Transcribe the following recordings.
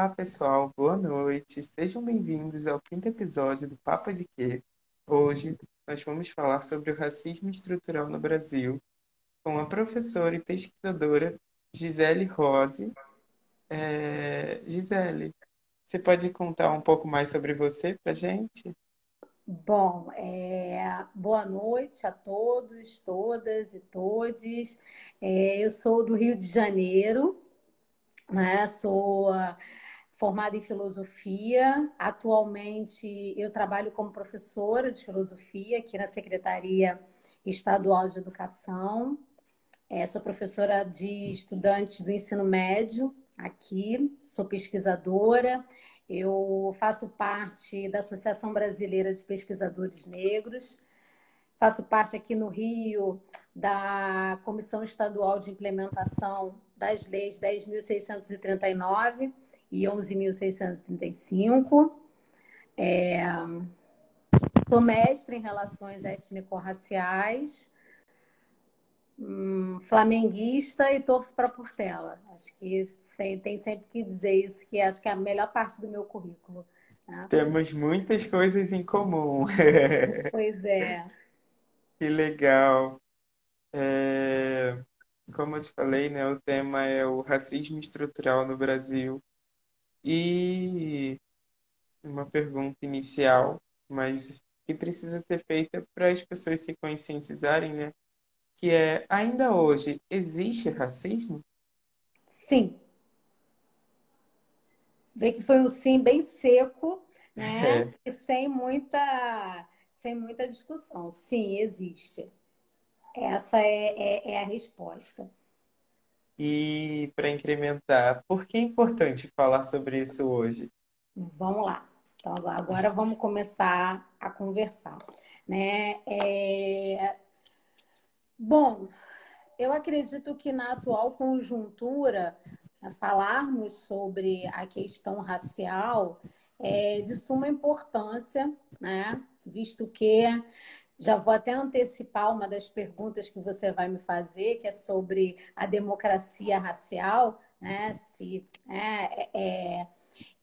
Olá, pessoal, boa noite. Sejam bem-vindos ao quinto episódio do Papo de Quê. Hoje nós vamos falar sobre o racismo estrutural no Brasil com a professora e pesquisadora Gisele Rose. É... Gisele, você pode contar um pouco mais sobre você para gente? Bom, é, boa noite a todos, todas e todes. É, eu sou do Rio de Janeiro, né? Sou formada em filosofia. Atualmente eu trabalho como professora de filosofia aqui na Secretaria Estadual de Educação. É, sou professora de estudantes do ensino médio aqui, sou pesquisadora. Eu faço parte da Associação Brasileira de Pesquisadores Negros. Faço parte aqui no Rio da Comissão Estadual de Implementação das Leis 10.639 e 11.635. É, sou mestre em Relações Étnico-Raciais, hum, flamenguista e torço para Portela. Acho que tem sempre que dizer isso, que acho que é a melhor parte do meu currículo. Né? Temos muitas coisas em comum. pois é. Que legal. É, como eu te falei, né, o tema é o racismo estrutural no Brasil. E uma pergunta inicial, mas que precisa ser feita para as pessoas se conscientizarem, né? Que é, ainda hoje, existe racismo? Sim. Vê que foi um sim bem seco, né? É. E sem muita sem muita discussão. Sim, existe. Essa é, é, é a resposta. E para incrementar, por que é importante falar sobre isso hoje? Vamos lá. Então agora vamos começar a conversar, né? É... Bom, eu acredito que na atual conjuntura falarmos sobre a questão racial é de suma importância, né? visto que já vou até antecipar uma das perguntas que você vai me fazer, que é sobre a democracia racial, né? Se é, é,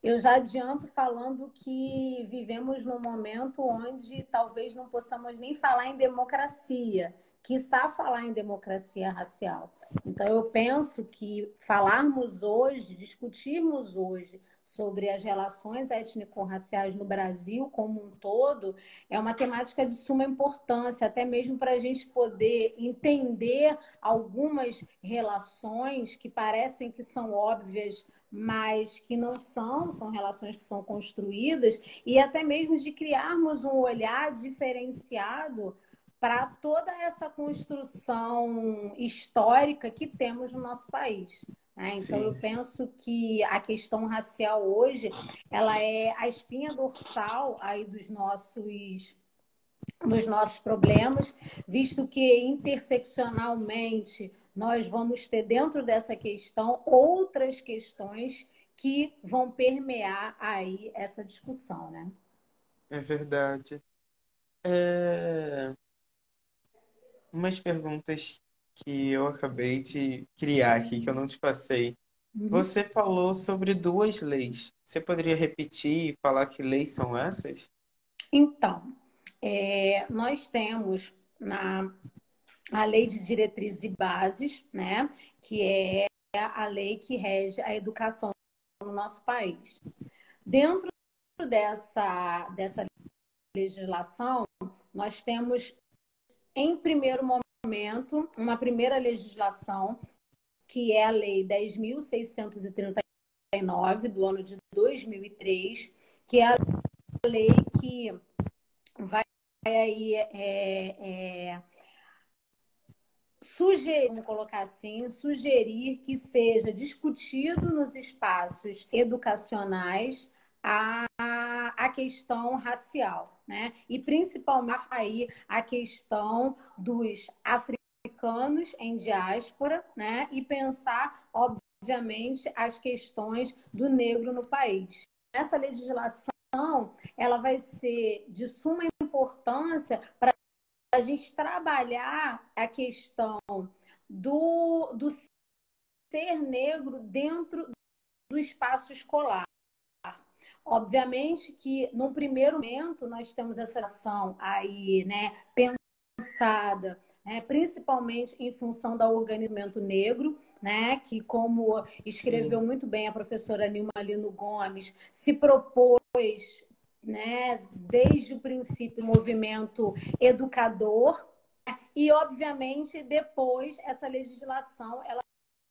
eu já adianto falando que vivemos num momento onde talvez não possamos nem falar em democracia, quiçá falar em democracia racial. Então, eu penso que falarmos hoje, discutirmos hoje sobre as relações étnico-raciais no Brasil como um todo é uma temática de suma importância, até mesmo para a gente poder entender algumas relações que parecem que são óbvias mas que não são, são relações que são construídas, e até mesmo de criarmos um olhar diferenciado para toda essa construção histórica que temos no nosso país. Né? Então, Sim. eu penso que a questão racial hoje ela é a espinha dorsal aí dos nossos dos nossos problemas, visto que interseccionalmente nós vamos ter dentro dessa questão outras questões que vão permear aí essa discussão, né? É verdade. É umas perguntas que eu acabei de criar aqui, que eu não te passei. Uhum. Você falou sobre duas leis. Você poderia repetir e falar que leis são essas? Então, é, nós temos na a lei de diretrizes e bases, né, que é a lei que rege a educação no nosso país. Dentro dessa, dessa legislação, nós temos em primeiro momento, uma primeira legislação, que é a Lei 10.639, do ano de 2003, que é a lei que vai aí é, é, sugerir, vamos colocar assim, sugerir que seja discutido nos espaços educacionais a, a questão racial, né? E principalmente aí a questão dos africanos em diáspora, né? E pensar, obviamente, as questões do negro no país. Essa legislação ela vai ser de suma importância para a gente trabalhar a questão do, do ser negro dentro do espaço escolar. Obviamente que, num primeiro momento, nós temos essa ação aí, né, pensada, né, principalmente em função do organizamento negro, né, que, como escreveu muito bem a professora Nilma Lino Gomes, se propôs, né, desde o princípio, movimento educador, e, obviamente, depois, essa legislação, ela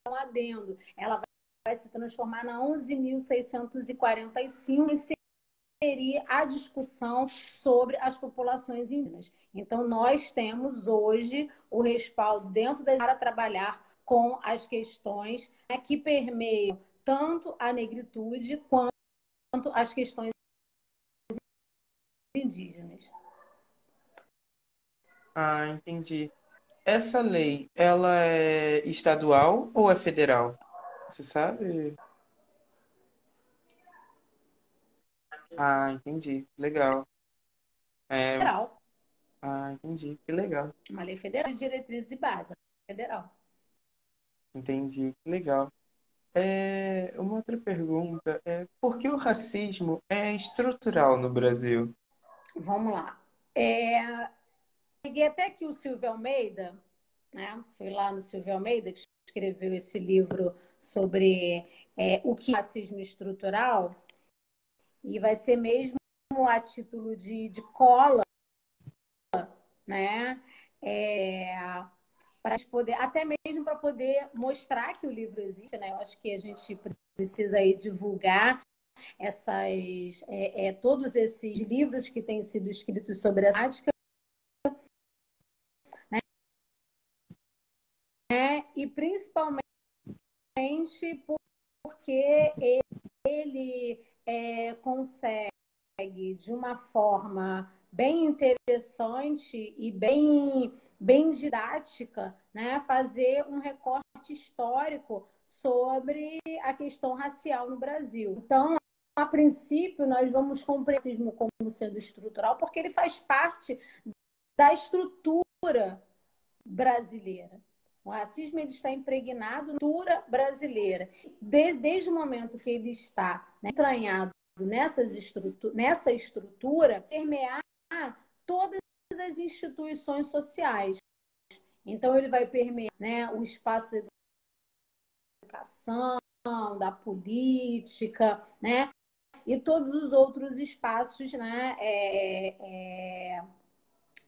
é um adendo, ela vai se transformar na 11.645 e seria a discussão sobre as populações indígenas. Então, nós temos hoje o respaldo dentro da para trabalhar com as questões né, que permeiam tanto a negritude quanto as questões indígenas. Ah, entendi. Essa lei, ela é estadual ou é federal? Você sabe? Ah, entendi. Legal. É... Federal. Ah, entendi. Que legal. Uma lei federal de diretrizes e base. Federal. Entendi. Que legal. É... Uma outra pergunta é por que o racismo é estrutural no Brasil? Vamos lá. É... Peguei até aqui o Silvio Almeida, né? Fui lá no Silvio Almeida, que escreveu esse livro sobre é, o que é racismo estrutural, e vai ser mesmo a título de, de cola, né? É, para poder, até mesmo para poder mostrar que o livro existe, né? Eu acho que a gente precisa aí divulgar essas, é, é, todos esses livros que têm sido escritos sobre a prática, né? E principalmente porque ele é, consegue, de uma forma bem interessante e bem, bem didática, né, fazer um recorte histórico sobre a questão racial no Brasil. Então, a princípio, nós vamos compreender o racismo como sendo estrutural, porque ele faz parte da estrutura brasileira. O racismo ele está impregnado na cultura brasileira. Desde, desde o momento que ele está né, entranhado nessas estrutura, nessa estrutura, permear todas as instituições sociais. Então, ele vai permear né, o espaço da educação, da política, né? E todos os outros espaços né, é, é,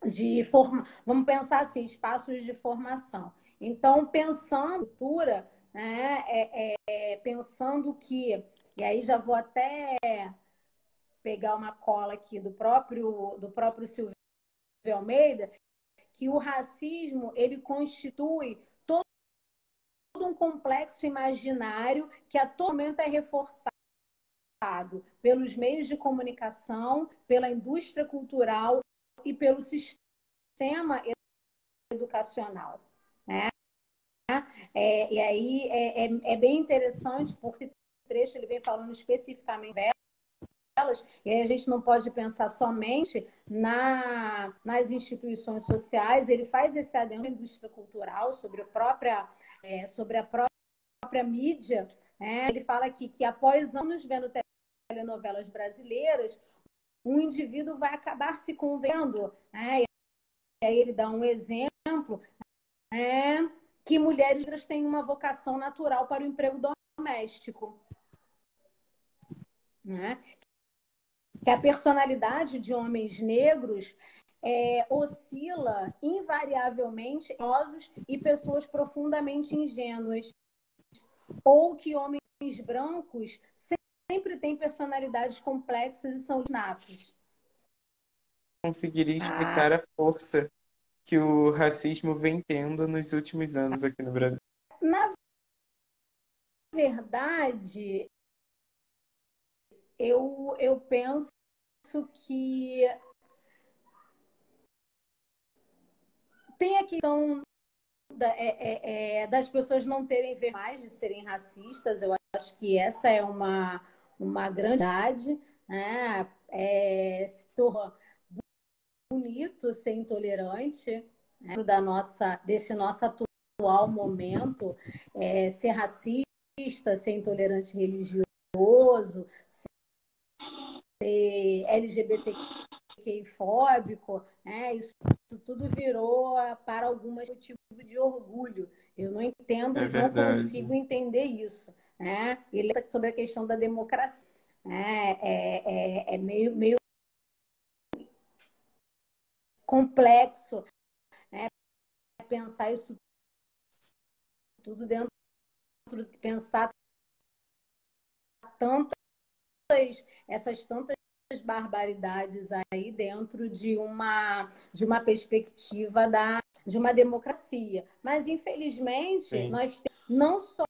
de forma, vamos pensar assim, espaços de formação. Então, pensando cultura, né, é, é, pensando que, e aí já vou até pegar uma cola aqui do próprio do próprio Silvio Almeida, que o racismo ele constitui todo um complexo imaginário que a todo momento é reforçado pelos meios de comunicação, pela indústria cultural e pelo sistema educacional. Né? É, e aí é, é, é, bem interessante, porque o trecho ele vem falando especificamente delas, e aí a gente não pode pensar somente na, nas instituições sociais, ele faz esse adendo à indústria cultural, sobre a própria, é, sobre a própria mídia. Né? Ele fala aqui que após anos vendo telenovelas brasileiras, um indivíduo vai acabar se convendo. Né? E aí ele dá um exemplo é que mulheres têm uma vocação natural para o emprego doméstico. Né? Que a personalidade de homens negros é, oscila invariavelmente idosos e pessoas profundamente ingênuas. Ou que homens brancos sempre têm personalidades complexas e são natos. Conseguiria explicar ah. a força que o racismo vem tendo nos últimos anos aqui no Brasil? Na verdade, eu, eu penso que tem a questão da, é, é, é, das pessoas não terem vergonha de serem racistas. Eu acho que essa é uma, uma grandade, né? É, se torna bonito ser intolerante né, da nossa, desse nosso atual momento, é, ser racista ser intolerante religioso, ser LGBTQI-fóbico, né? Isso, isso, tudo virou para algumas motivo de orgulho. Eu não entendo, É não consigo entender isso. Né? Ele sobre a questão da democracia. Né? É, é, é meio, meio complexo né? pensar isso tudo dentro de pensar tantas essas tantas barbaridades aí dentro de uma de uma perspectiva da de uma democracia. Mas infelizmente Sim. nós temos não só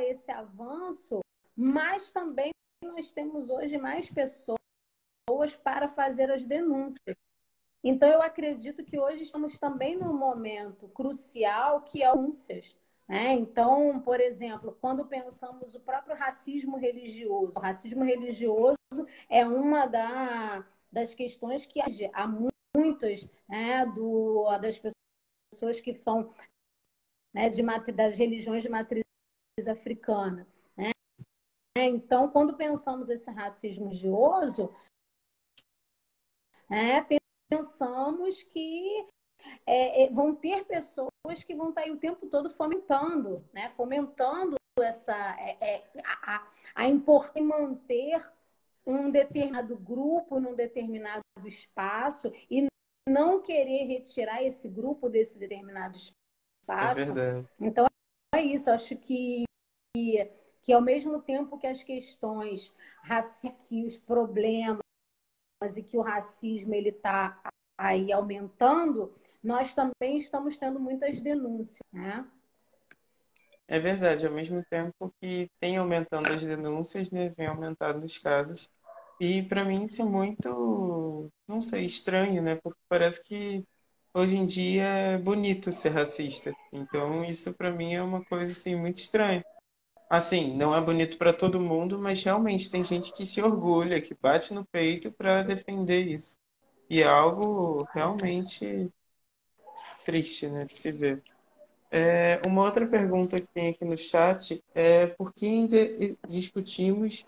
esse avanço, mas também nós temos hoje mais pessoas para fazer as denúncias. Então eu acredito que hoje estamos também num momento crucial que é denúncias. Né? Então, por exemplo, quando pensamos o próprio racismo religioso, o racismo religioso é uma da, das questões que há muitas né, do, das pessoas que são né, de, das religiões de matriz africana. Né? Então, quando pensamos esse racismo religioso, né, pensamos que é, vão ter pessoas que vão estar aí o tempo todo fomentando, né? Fomentando essa é, é, a, a importância de manter um determinado grupo num determinado espaço e não querer retirar esse grupo desse determinado espaço. É verdade. Então é isso. Acho que que ao mesmo tempo que as questões raciais, os problemas e que o racismo ele está aí aumentando, nós também estamos tendo muitas denúncias, né? É verdade, ao mesmo tempo que tem aumentando as denúncias, né, vem aumentando os casos. E para mim isso é muito, não sei, estranho, né? Porque parece que hoje em dia é bonito ser racista. Então isso para mim é uma coisa assim muito estranha. Assim, não é bonito para todo mundo, mas realmente tem gente que se orgulha, que bate no peito para defender isso. E é algo realmente triste, né, de se ver. É, uma outra pergunta que tem aqui no chat é por que ainda discutimos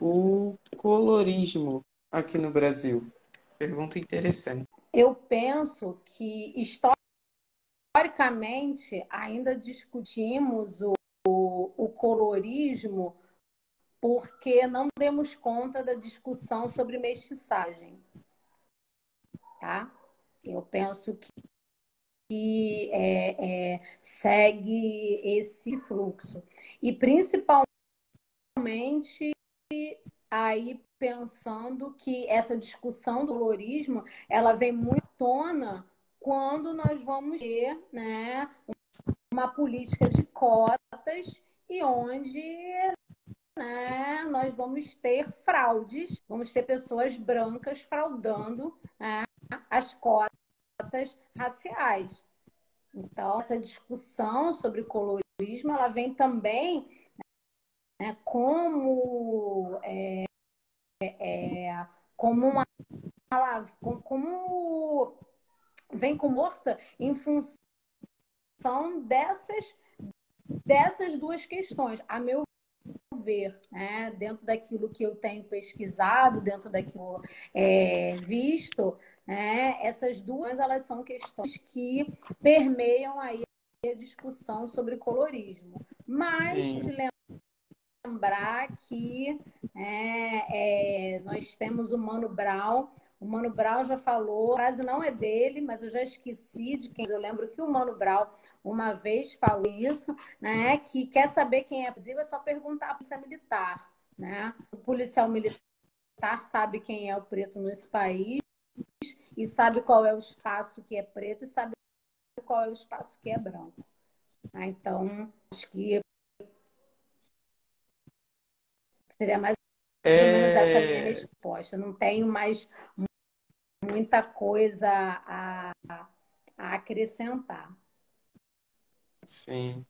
o colorismo aqui no Brasil? Pergunta interessante. Eu penso que historicamente ainda discutimos o, colorismo porque não demos conta da discussão sobre mestiçagem tá? Eu penso que, que é, é, segue esse fluxo. E principalmente aí pensando que essa discussão do colorismo ela vem muito tona quando nós vamos ter né, uma política de cotas e onde né, nós vamos ter fraudes, vamos ter pessoas brancas fraudando né, as cotas raciais. Então, essa discussão sobre colorismo, ela vem também né, como, é, é, como uma como vem com força em função dessas dessas duas questões. A meu ver, né, dentro daquilo que eu tenho pesquisado, dentro daquilo é, visto, né, essas duas elas são questões que permeiam aí a discussão sobre colorismo. Mas Sim. de lembrar que é, é, nós temos o Mano Brown. O Mano Brown já falou, a frase não é dele, mas eu já esqueci de quem. Eu lembro que o Mano Brown uma vez falou isso, né? Que quer saber quem é possível é só perguntar à polícia militar, né? O policial militar sabe quem é o preto nesse país e sabe qual é o espaço que é preto e sabe qual é o espaço que é branco. Então, acho que seria mais É... ou menos essa minha resposta. Não tenho mais muita coisa a, a acrescentar. Sim.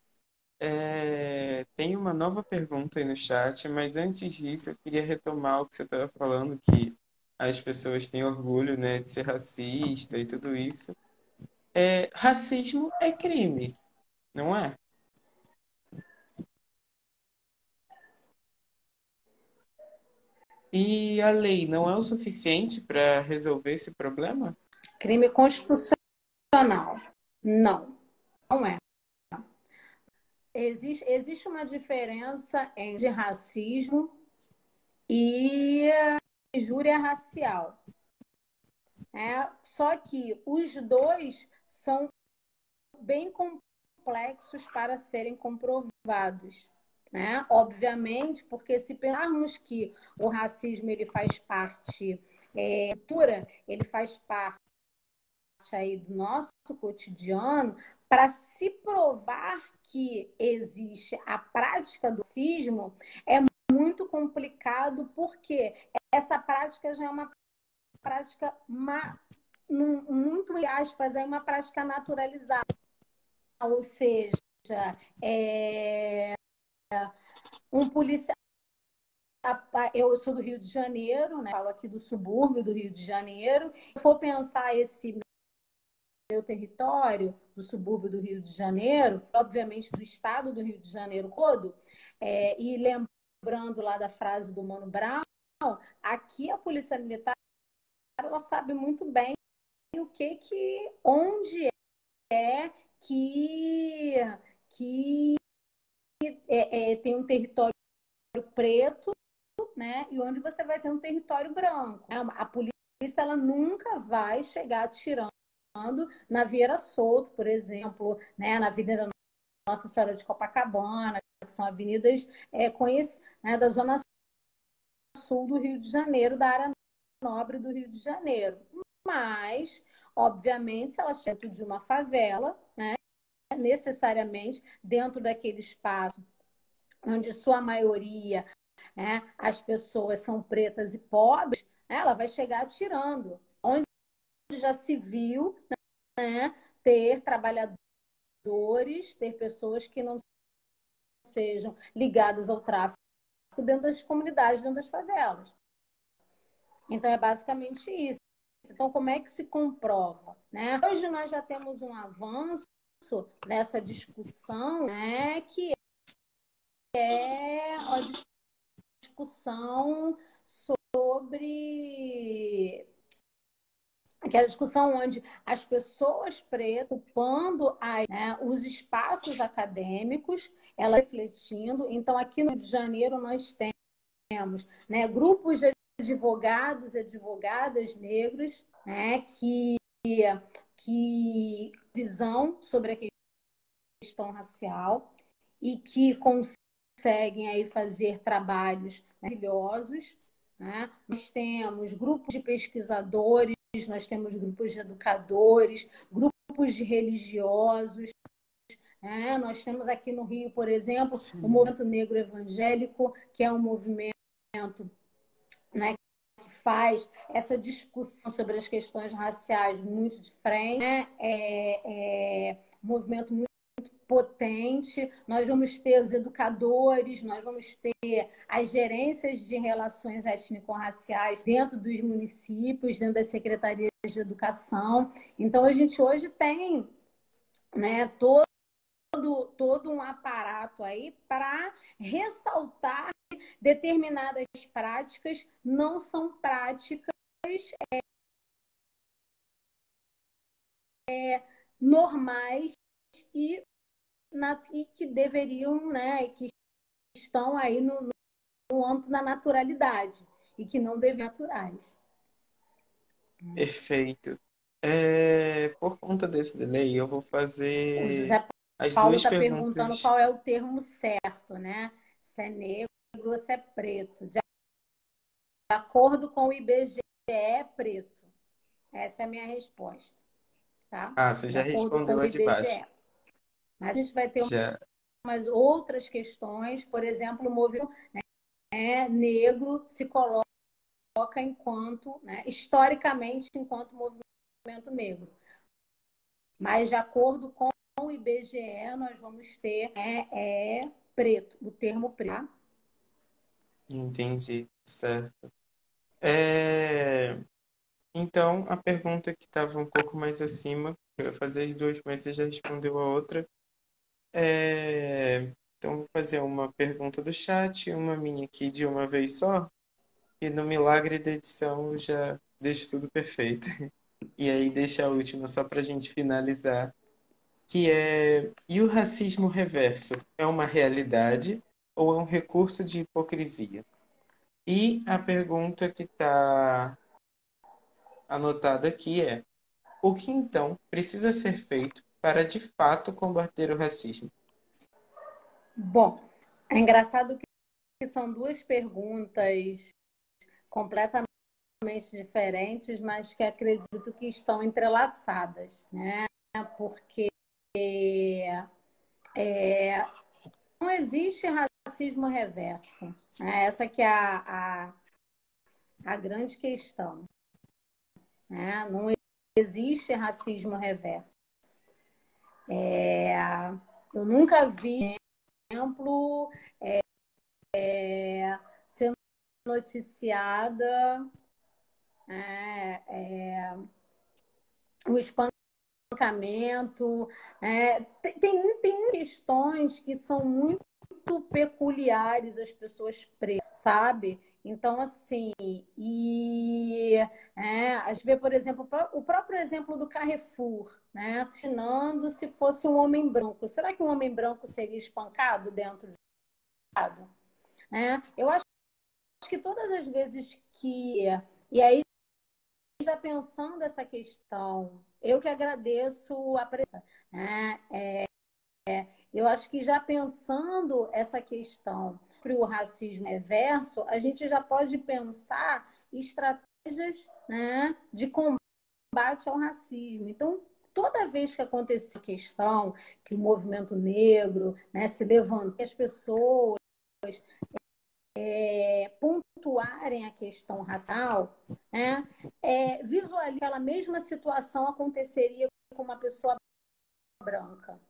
É, tem uma nova pergunta aí no chat, mas antes disso eu queria retomar o que você estava falando, que as pessoas têm orgulho, né, de ser racista e tudo isso. É, racismo é crime, não é? E a lei não é o suficiente para resolver esse problema? Crime constitucional. Não, não é. Existe, existe uma diferença entre racismo e injúria racial. É, só que os dois são bem complexos para serem comprovados. Né? Obviamente, porque se pensarmos que o racismo ele faz parte, é, cultura, ele faz parte aí do nosso cotidiano, para se provar que existe a prática do racismo é muito complicado, porque essa prática já é uma prática ma, muito aspas, é uma prática naturalizada. Ou seja, é, um policial. Eu sou do Rio de Janeiro, né? falo aqui do subúrbio do Rio de Janeiro. Se for pensar esse meu território, do subúrbio do Rio de Janeiro, obviamente do estado do Rio de Janeiro todo, é, e lembrando lá da frase do Mano Brown, aqui a Polícia Militar ela sabe muito bem o que que, onde é que, que é, é, tem um território preto, né? E onde você vai ter um território branco. É a polícia ela nunca vai chegar atirando na Vieira Solto, por exemplo, né? Na Avenida Nossa Senhora de Copacabana, que são avenidas é, conhecidas né? da zona sul do Rio de Janeiro, da área nobre do Rio de Janeiro. Mas, obviamente, se ela chega de uma favela, né? Necessariamente dentro daquele espaço onde sua maioria, né, as pessoas são pretas e pobres, né, ela vai chegar atirando. Onde já se viu né, ter trabalhadores, ter pessoas que não sejam ligadas ao tráfico dentro das comunidades, dentro das favelas. Então, é basicamente isso. Então, como é que se comprova? Né? Hoje nós já temos um avanço nessa discussão, né, que é a discussão sobre aquela discussão onde as pessoas pretas ocupando né, os espaços acadêmicos, ela refletindo. Então, aqui no Rio de Janeiro, nós temos né, grupos de advogados e advogadas negros né, que, que visão sobre a questão racial e que conseguem aí fazer trabalhos maravilhosos. Né? Nós temos grupos de pesquisadores, nós temos grupos de educadores, grupos de religiosos. Né? Nós temos aqui no Rio, por exemplo, Sim. o Movimento Negro Evangélico, que é um movimento faz essa discussão sobre as questões raciais muito de frente, né? é, é um movimento muito potente. Nós vamos ter os educadores, nós vamos ter as gerências de relações étnico-raciais dentro dos municípios, dentro das secretarias de educação. Então, a gente hoje tem né, todo, todo um aparato aí para ressaltar determinadas práticas não são práticas é, é, normais e, na, e, que deveriam, né, que estão aí no, no âmbito da naturalidade e que não devem naturais. Perfeito. É, por conta desse delay, eu vou fazer. As Paulo está perguntando qual é o termo certo, né? Se é negro ou se é preto. De acordo com o IBGE, é preto. Essa é a minha resposta. Tá? Ah, você já respondeu a de baixo. Mas a gente vai ter já. umas outras questões, por exemplo, o movimento né, negro se coloca enquanto, né, historicamente, enquanto movimento negro. Mas de acordo com o IBGE, nós vamos ter é, é preto, o termo preto. Entendi, certo. É... Então, a pergunta que estava um pouco mais acima, eu ia fazer as duas, mas você já respondeu a outra. É... Então, vou fazer uma pergunta do chat, uma minha aqui de uma vez só. e no milagre da edição eu já deixo tudo perfeito. E aí deixa a última só para a gente finalizar, que é e o racismo reverso é uma realidade ou é um recurso de hipocrisia? E a pergunta que está anotada aqui é: o que então precisa ser feito para de fato combater o racismo? Bom, é engraçado que são duas perguntas completamente diferentes, mas que acredito que estão entrelaçadas, né? Porque é, não existe racismo reverso. Né? Essa que é a, a, a grande questão. Né? Não existe racismo reverso. É, eu nunca vi, por exemplo, é, é, sendo noticiada é, é, o espancamento. É, tem, tem, questões que são muito peculiares às pessoas pretas, sabe? Então, assim, e é, a gente vê, por exemplo, o próprio exemplo do Carrefour, né? Imaginando se fosse um homem branco. Será que um homem branco seria espancado dentro do Estado? É, eu acho que todas as vezes que. E aí, já pensando essa questão, eu que agradeço a presença. Né? É, é, eu acho que já pensando essa questão para o racismo reverso, a gente já pode pensar estratégias né, de combate ao racismo. Então, toda vez que acontecer a questão que o movimento negro né, se levanta, as pessoas é, pontuarem a questão racial, né, é, visualizar aquela mesma situação aconteceria com uma pessoa branca.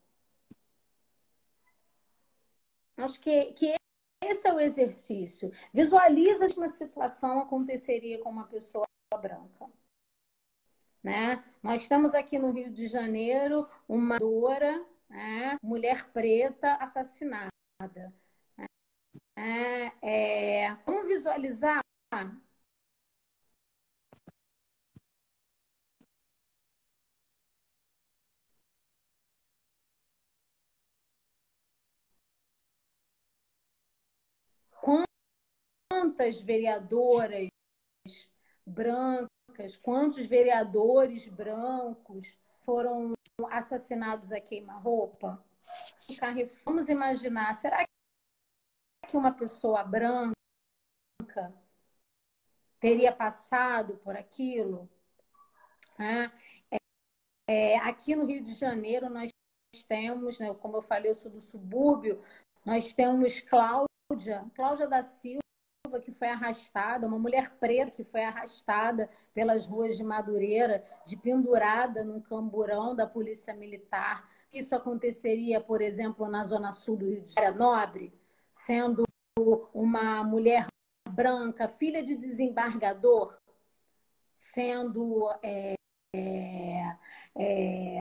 Acho que, que esse é o exercício. Visualiza uma situação aconteceria com uma pessoa branca. Né? Nós estamos aqui no Rio de Janeiro, uma dora, né? mulher preta assassinada. É, é, vamos visualizar quantas vereadoras brancas, quantos vereadores brancos foram assassinados a queima-roupa? Vamos imaginar, será que uma pessoa branca teria passado por aquilo? É, é, aqui no Rio de Janeiro, nós temos, né, como eu falei, eu sou do subúrbio, nós temos Cláudia, Cláudia da Silva, que foi arrastada, uma mulher preta que foi arrastada pelas ruas de Madureira, de pendurada num camburão da Polícia Militar. Isso aconteceria, por exemplo, na Zona Sul do Rio de Janeiro, Nobre, sendo uma mulher branca, filha de desembargador, sendo é, é, é,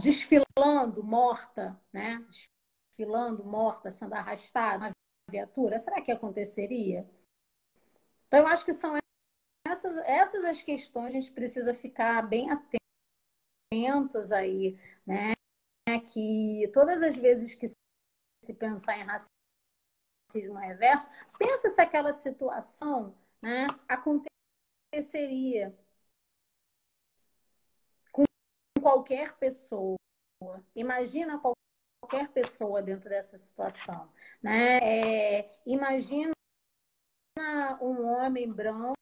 desfilando morta, né? Desfilando morta, sendo arrastada na viatura? Será que aconteceria? Então, eu acho que são essas, essas as questões que a gente precisa ficar bem atentos aí, né? Que todas as vezes que se pensar em racismo reverso, pensa se aquela situação né, aconteceria com qualquer pessoa. Imagina qualquer qualquer pessoa dentro dessa situação. Né? É, imagina um homem branco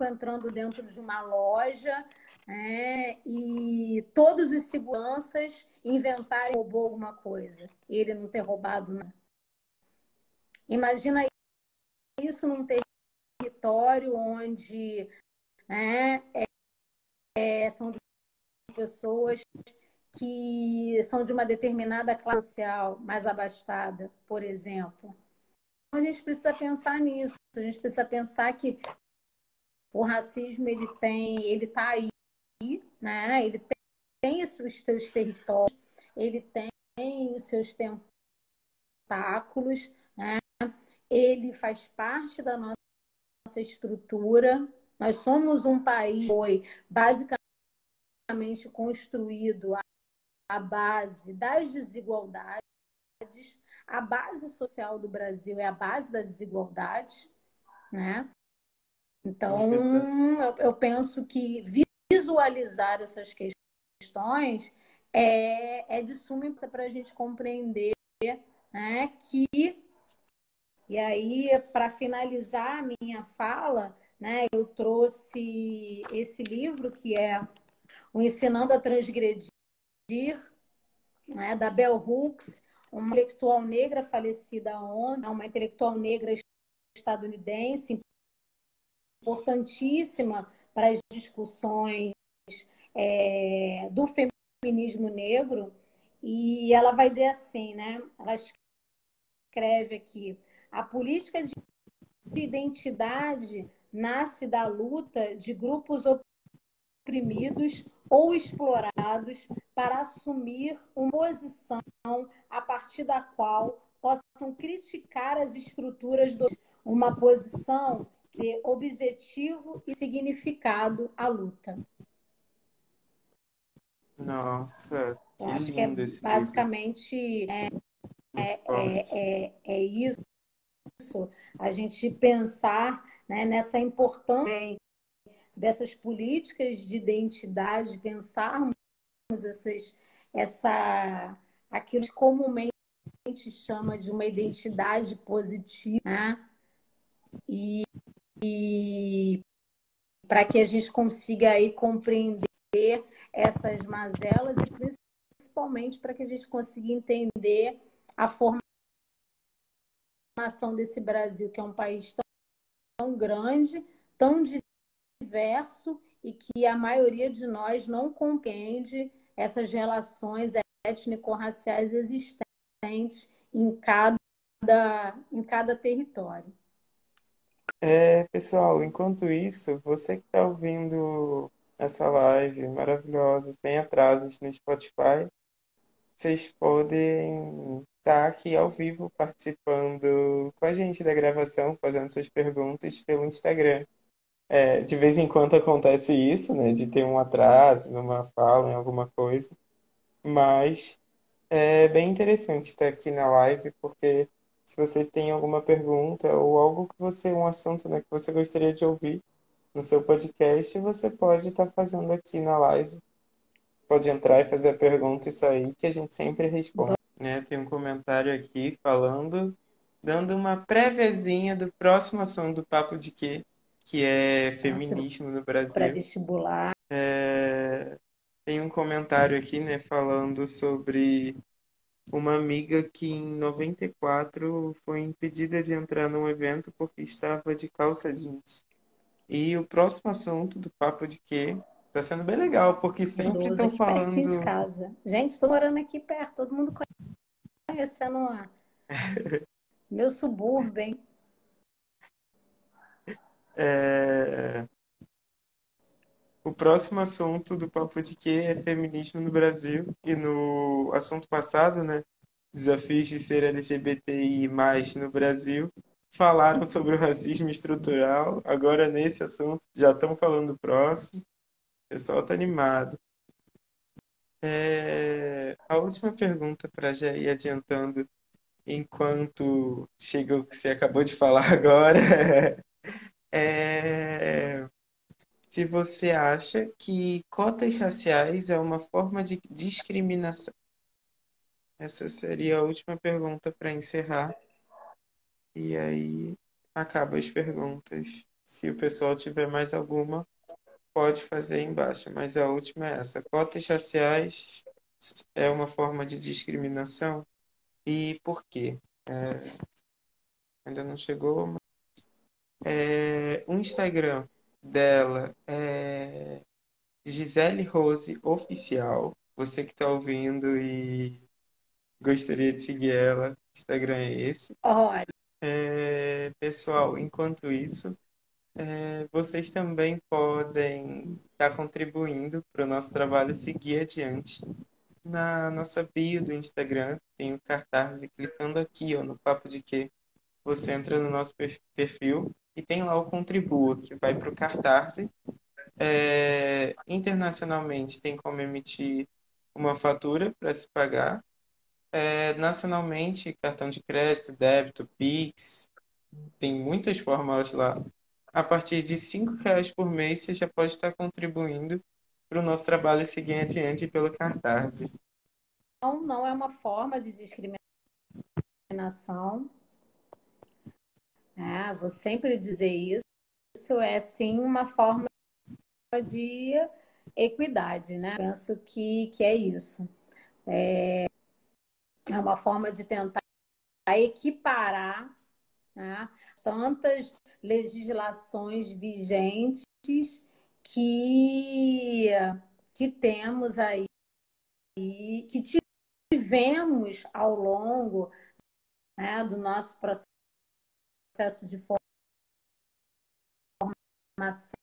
entrando dentro de uma loja né? e todos os seguranças inventarem roubou alguma coisa ele não ter roubado nada. Imagina isso num território onde né, é, são pessoas que são de uma determinada classe social mais abastada, por exemplo. Então, a gente precisa pensar nisso. A gente precisa pensar que o racismo ele tem, ele está aí, né? Ele tem, tem os seus territórios, ele tem os seus tentáculos, né? ele faz parte da nossa estrutura. Nós somos um país que foi basicamente construído à base das desigualdades. A base social do Brasil é a base da desigualdade, né? Então, eu, eu penso que visualizar essas questões é, é de suma importância para a gente compreender né, que. E aí, para finalizar a minha fala, né, eu trouxe esse livro que é O Ensinando a Transgredir, né, da Bell Hooks, uma intelectual negra falecida ontem, uma intelectual negra estadunidense, importantíssima para as discussões é, do feminismo negro. E ela vai dizer assim, né? Ela escreve aqui: a política de identidade nasce da luta de grupos oprimidos ou explorados para assumir uma posição a partir da qual possam criticar as estruturas do uma posição que objetivo e significado à luta. Nossa, que Eu acho que é basicamente é, é, é, é, é, isso, a gente pensar né, nessa importância dessas políticas de identidade, pensarmos essas, essa, aquilo que comumente chama de uma identidade positiva, né? e, e para que a gente consiga aí compreender essas mazelas e principalmente para que a gente consiga entender a formação desse Brasil, que é um país tão, tão grande, tão diverso e que a maioria de nós não compreende essas relações étnico-raciais existentes em cada, em cada território. É, pessoal, enquanto isso, você que está ouvindo essa live maravilhosa, sem atrasos no Spotify, vocês podem estar aqui ao vivo participando com a gente da gravação, fazendo suas perguntas pelo Instagram. É, de vez em quando acontece isso, né, de ter um atraso numa fala, em alguma coisa, mas é bem interessante estar aqui na live, porque se você tem alguma pergunta ou algo que você, um assunto, né, que você gostaria de ouvir no seu podcast, você pode estar fazendo aqui na live. Pode entrar e fazer a pergunta e sair, que a gente sempre responde. Né? Tem um comentário aqui falando, dando uma préviazinha do próximo assunto do Papo de Quê, que é feminismo no Brasil. Pré-vestibular. É... Tem um comentário aqui, né, falando sobre uma amiga que em 94 foi impedida de entrar num evento porque estava de calça jeans. E o próximo assunto do papo de quê? Tá sendo bem legal, porque sempre estão falando. Pertinho de casa. Gente, estou morando aqui perto, todo mundo conhecendo a... meu subúrbio, hein? É... O próximo assunto do Papo de Quê é feminismo no Brasil. E no assunto passado, né, desafios de ser LGBTI+, no Brasil, falaram sobre o racismo estrutural. Agora, nesse assunto, já estão falando do próximo. O pessoal está animado. É... A última pergunta para já ir adiantando, enquanto chega o que você acabou de falar agora, é se você acha que cotas raciais é uma forma de discriminação. Essa seria a última pergunta para encerrar. E aí acaba as perguntas. Se o pessoal tiver mais alguma, pode fazer embaixo. Mas a última é essa: cotas raciais é uma forma de discriminação? E por quê? É... Ainda não chegou. Mas... É... O Instagram dela é Gisele Rose Oficial. Você que está ouvindo e gostaria de seguir ela, Instagram é esse. Olha. É, pessoal, enquanto isso, é, vocês também podem estar tá contribuindo para o nosso trabalho seguir adiante. Na nossa bio do Instagram tem o cartaz e clicando aqui ó, no Papo de Quê, você entra no nosso perfil e tem lá o Contribua, que vai para o Cartarse. É, internacionalmente, tem como emitir uma fatura para se pagar. É, nacionalmente, cartão de crédito, débito, Pix, tem muitas fórmulas lá. A partir de R$ reais por mês, você já pode estar contribuindo para o nosso trabalho seguir adiante pelo Cartarse. Não, não é uma forma de discriminação. É, vou sempre dizer isso. Isso é sim uma forma de equidade, né? Penso que, que é isso. É, é uma forma de tentar equiparar né, tantas legislações vigentes que, que temos aí, que tivemos ao longo né, do nosso processo de formação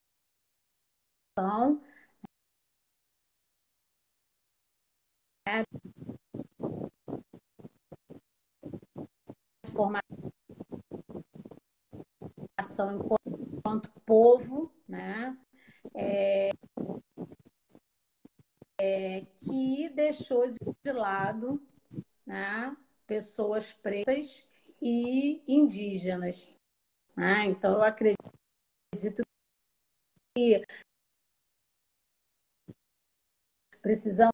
né, formação enquanto povo, né? É, é, que deixou de lado né, pessoas pretas e indígenas. Né? Então, eu acredito que precisamos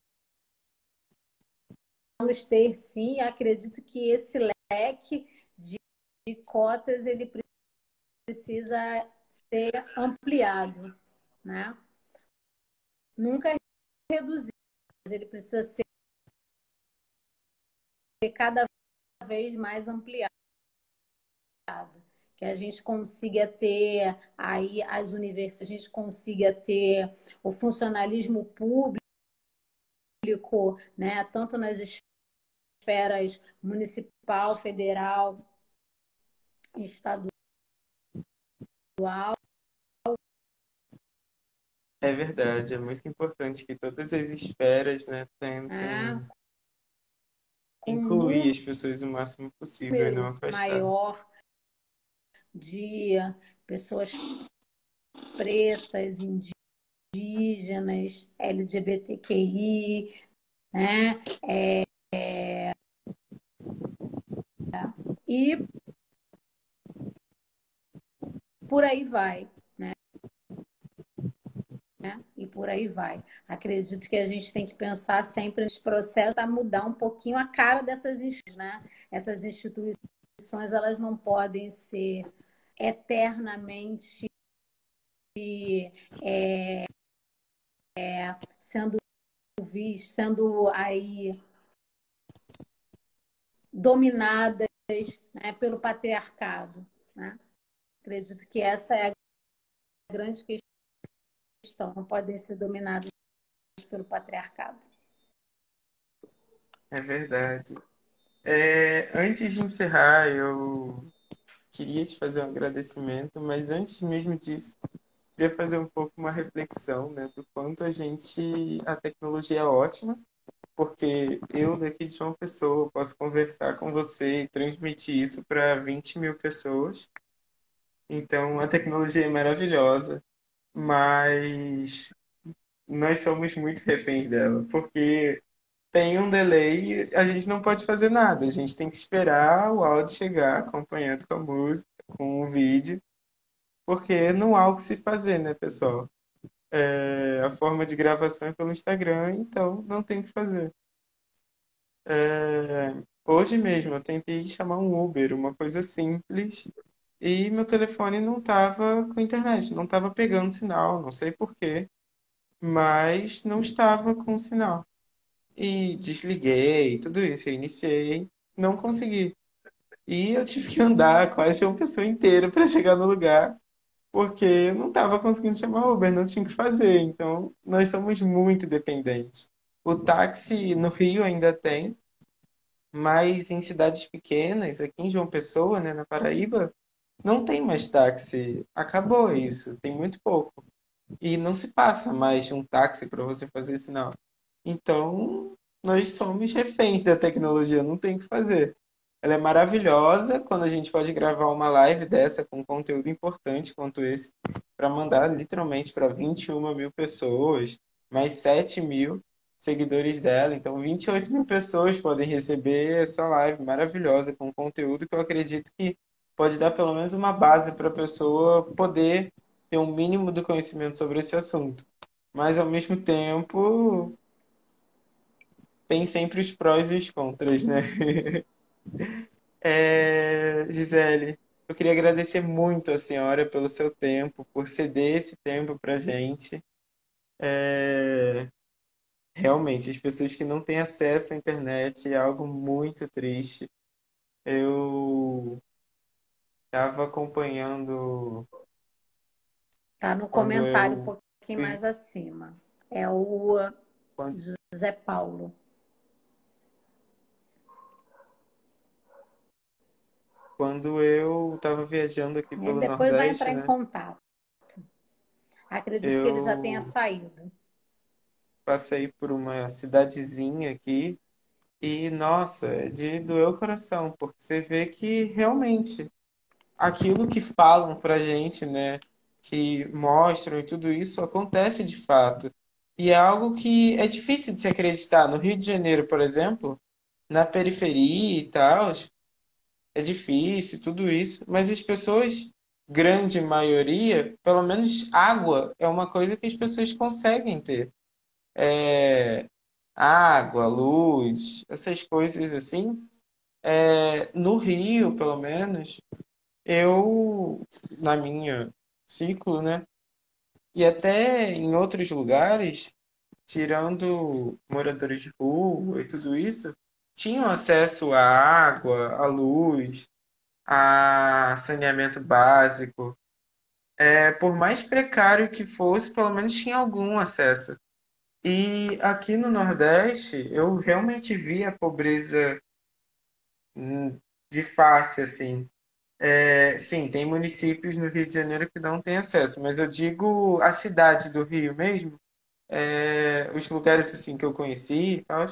ter, sim, acredito que esse leque de, de cotas ele precisa ser ampliado, né? Nunca reduzido, mas ele precisa ser cada vez mais ampliado. Que a gente consiga ter aí as universidades, a gente consiga ter o funcionalismo público, né, tanto nas esferas municipal, federal, estadual. É verdade, é muito importante que todas as esferas né, tentem é. Incluir as pessoas o máximo possível e não afastar. maior de pessoas pretas, indígenas, LGBTQI, né? É, é, e por aí vai, por aí vai. Acredito que a gente tem que pensar sempre nesse processo a mudar um pouquinho a cara dessas instituições, né? Essas instituições, elas não podem ser eternamente é, é, sendo vistas, sendo aí dominadas né, pelo patriarcado. Né? Acredito que essa é a grande questão. Não podem ser dominadas pelo patriarcado. É verdade. É, antes de encerrar, eu queria te fazer um agradecimento, mas antes mesmo disso, queria fazer um pouco uma reflexão né, do quanto a gente, a tecnologia é ótima, porque eu daqui de uma pessoa posso conversar com você e transmitir isso para 20 mil pessoas. Então, a tecnologia é maravilhosa, mas nós somos muito reféns dela, porque tem um delay, a gente não pode fazer nada, a gente tem que esperar o áudio chegar, acompanhando com a música, com o vídeo, porque não há o que se fazer, né, pessoal? É, a forma de gravação é pelo Instagram, então não tem o que fazer. É, hoje mesmo eu tentei chamar um Uber, uma coisa simples, e meu telefone não estava com internet, não estava pegando sinal, não sei por quê, mas não estava com sinal. E desliguei, tudo isso, iniciei, não consegui. E eu tive que andar quase uma pessoa inteira para chegar no lugar, porque não estava conseguindo chamar Uber, não tinha o que fazer. Então, nós somos muito dependentes. O táxi no Rio ainda tem, mas em cidades pequenas, aqui em João Pessoa, né, na Paraíba, não tem mais táxi. Acabou isso, tem muito pouco. E não se passa mais um táxi para você fazer sinal. Então, nós somos reféns da tecnologia, não tem o que fazer. ela é maravilhosa quando a gente pode gravar uma live dessa com conteúdo importante quanto esse, para mandar literalmente para 21 mil pessoas, mais 7 mil seguidores dela. Então, 28 mil pessoas podem receber essa live maravilhosa com conteúdo que eu acredito que pode dar pelo menos uma base para a pessoa poder ter um mínimo do conhecimento sobre esse assunto. Mas, ao mesmo tempo, tem sempre os prós e os contras, né? É, Gisele, eu queria agradecer muito a senhora pelo seu tempo, por ceder esse tempo para gente. É, realmente, as pessoas que não têm acesso à internet é algo muito triste. Eu estava acompanhando Tá no comentário um eu pouquinho mais acima. É o quando, José Paulo. quando eu estava viajando aqui Ele pelo depois vai entrar Nordeste, em né? contato. Acredito que ele já tenha Eu saído. passei por uma cidadezinha aqui e, nossa, é de doer o coração, porque você vê que realmente aquilo que falam pra gente, né, que mostram e tudo isso acontece de fato. E é algo que é difícil de se acreditar. No Rio de Janeiro, por exemplo, na periferia e tal, é difícil, tudo isso, mas as pessoas, grande maioria, pelo menos água é uma coisa que as pessoas conseguem ter. É, água, luz, essas coisas assim. É, no Rio, pelo menos, eu, na minha ciclo, né? E até em outros lugares, tirando moradores de rua e tudo isso, tinham acesso à água, à luz, a saneamento básico. É, por mais precário que fosse, pelo menos tinha algum acesso. E aqui no Nordeste, eu realmente vi a pobreza hum, de face, assim. É, sim, tem municípios no Rio de Janeiro que não têm acesso, mas eu digo a cidade do Rio mesmo, é, os lugares assim que eu conheci e tal,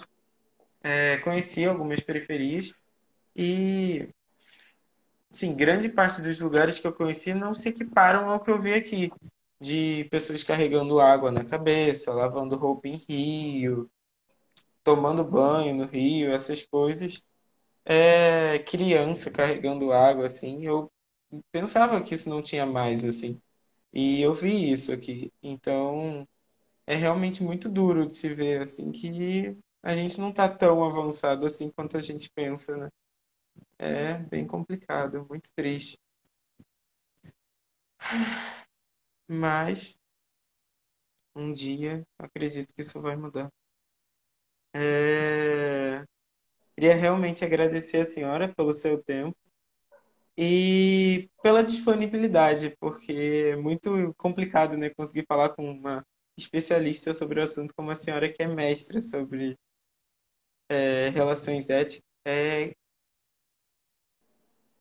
é, conheci algumas periferias e, sim, grande parte dos lugares que eu conheci não se equiparam ao que eu vi aqui, de pessoas carregando água na cabeça, lavando roupa em rio, tomando banho no rio, essas coisas. É, criança carregando água, assim, eu pensava que isso não tinha mais, assim. E eu vi isso aqui. Então, é realmente muito duro de se ver, assim, que a gente não tá tão avançado assim quanto a gente pensa, né? É bem complicado, muito triste. Mas, um dia, acredito que isso vai mudar. É, Queria realmente agradecer a senhora pelo seu tempo e pela disponibilidade, porque é muito complicado, né, conseguir falar com uma especialista sobre o assunto como a senhora que é mestra sobre é, relações éticas. É,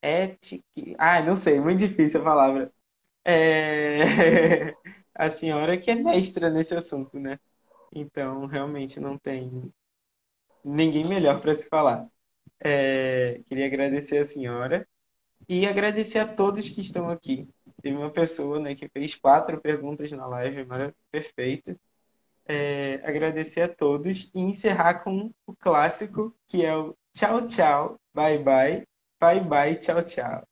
ética. Ah, não sei, muito difícil a palavra. É, a senhora que é mestra nesse assunto, né? Então, realmente não tem ninguém melhor para se falar. É, queria agradecer a senhora e agradecer a todos que estão aqui. Teve uma pessoa, né, que fez quatro perguntas na live, perfeito. É, agradecer a todos e encerrar com o clássico, que é o tchau, tchau, bye, bye, bye, bye, tchau, tchau.